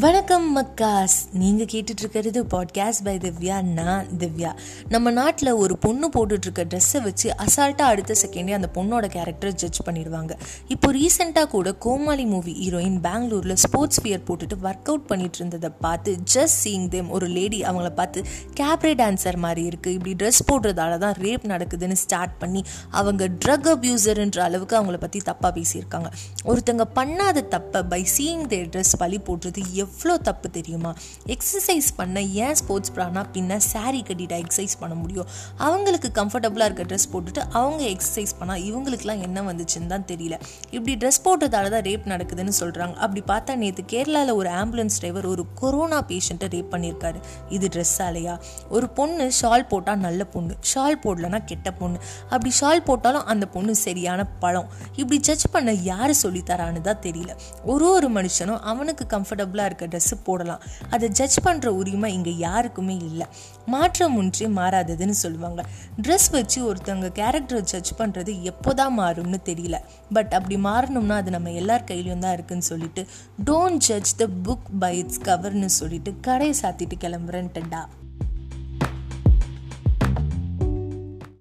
வணக்கம் மக்காஸ். நீங்கள் கேட்டுட்டு இருக்கிறது பாட்காஸ்ட் பை திவ்யா. நான் திவ்யா. நம்ம நாட்டில் ஒரு பொண்ணு போட்டுட்டு இருக்க ட்ரெஸ்ஸை வச்சு அசால்ட்டாக அடுத்த செகண்டே அந்த பொண்ணோட கேரக்டரை ஜட்ஜ் பண்ணிடுவாங்க இப்போ ரீசெண்டாக கூட கோமாளி மூவி ஹீரோயின் பெங்களூரில் ஸ்போர்ட்ஸ் வியர் போட்டுட்டு ஒர்க் அவுட் பண்ணிட்டு இருந்ததை பார்த்து ஜஸ்ட் சீங் தேம் ஒரு லேடி அவங்கள பார்த்து கேப்ரே டான்சர் மாதிரி இருக்குது இப்படி ட்ரெஸ் போடுறதால தான் ரேப் நடக்குதுன்னு ஸ்டார்ட் பண்ணி அவங்க ட்ரக் அப்யூசர்ன்ற அளவுக்கு அவங்கள பற்றி தப்பாக பேசியிருக்காங்க. ஒருத்தங்க பண்ணாத தப்பை பை சீயிங் தேர் ட்ரெஸ் பழி போடுறது எவ்வளோ தப்பு தெரியுமா? எக்ஸசைஸ் பண்ண ஏன் ஸ்போர்ட்ஸ் ப்ரானா பின்ன சாரீ கட்டிட்டு எக்ஸசைஸ் பண்ண முடியும்? அவங்களுக்கு கம்ஃபர்டபுளாக இருக்க ட்ரெஸ் போட்டுட்டு அவங்க எக்ஸசைஸ் பண்ணால் இவங்களுக்குலாம் என்ன வந்துச்சுன்னு தான் தெரியல. இப்படி ட்ரெஸ் போட்டதால தான் ரேப் நடக்குதுன்னு சொல்கிறாங்க அப்படி பார்த்தா நேற்று கேரளாவில் ஒரு ஆம்புலன்ஸ் டிரைவர் ஒரு கொரோனா பேஷண்ட்டை ரேப் பண்ணியிருக்காரு. இது ட்ரெஸ்ஸாலையா ஒரு பொண்ணு ஷால் போட்டால் நல்ல பொண்ணு. ஷால் போடலன்னா கெட்ட பொண்ணு. அப்படி ஷால் போட்டாலும் அந்த பொண்ணு சரியான பழம். இப்படி ஜட்ஜ் பண்ண யார் சொல்லித்தரான்னு தான் தெரியல. ஒரு ஒரு மனுஷனும் அவனுக்கு கம்ஃபர்டபுளாக இருக்க ட்ரெஸ்ஸு போடலாம். அதை ஜட்ஜ் பண்ணுற உரிமை இங்கே யாருக்குமே இல்லை. மாற்றம் ஒன்றே மாறாததுன்னு சொல்லுவாங்க. ட்ரெஸ் வச்சு ஒருத்தவங்க கேரக்டரை ஜட்ஜ் பண்ணுறது எப்போதான் மாறும்னு தெரியல. பட் அப்படி மாறணும்னா அது நம்ம எல்லார் கையிலையும் தான் இருக்குன்னு சொல்லிட்டு don't judge the book by its கவர்னு சொல்லிட்டு கடையை சாத்திட்டு கிளம்புறேன்ட்டா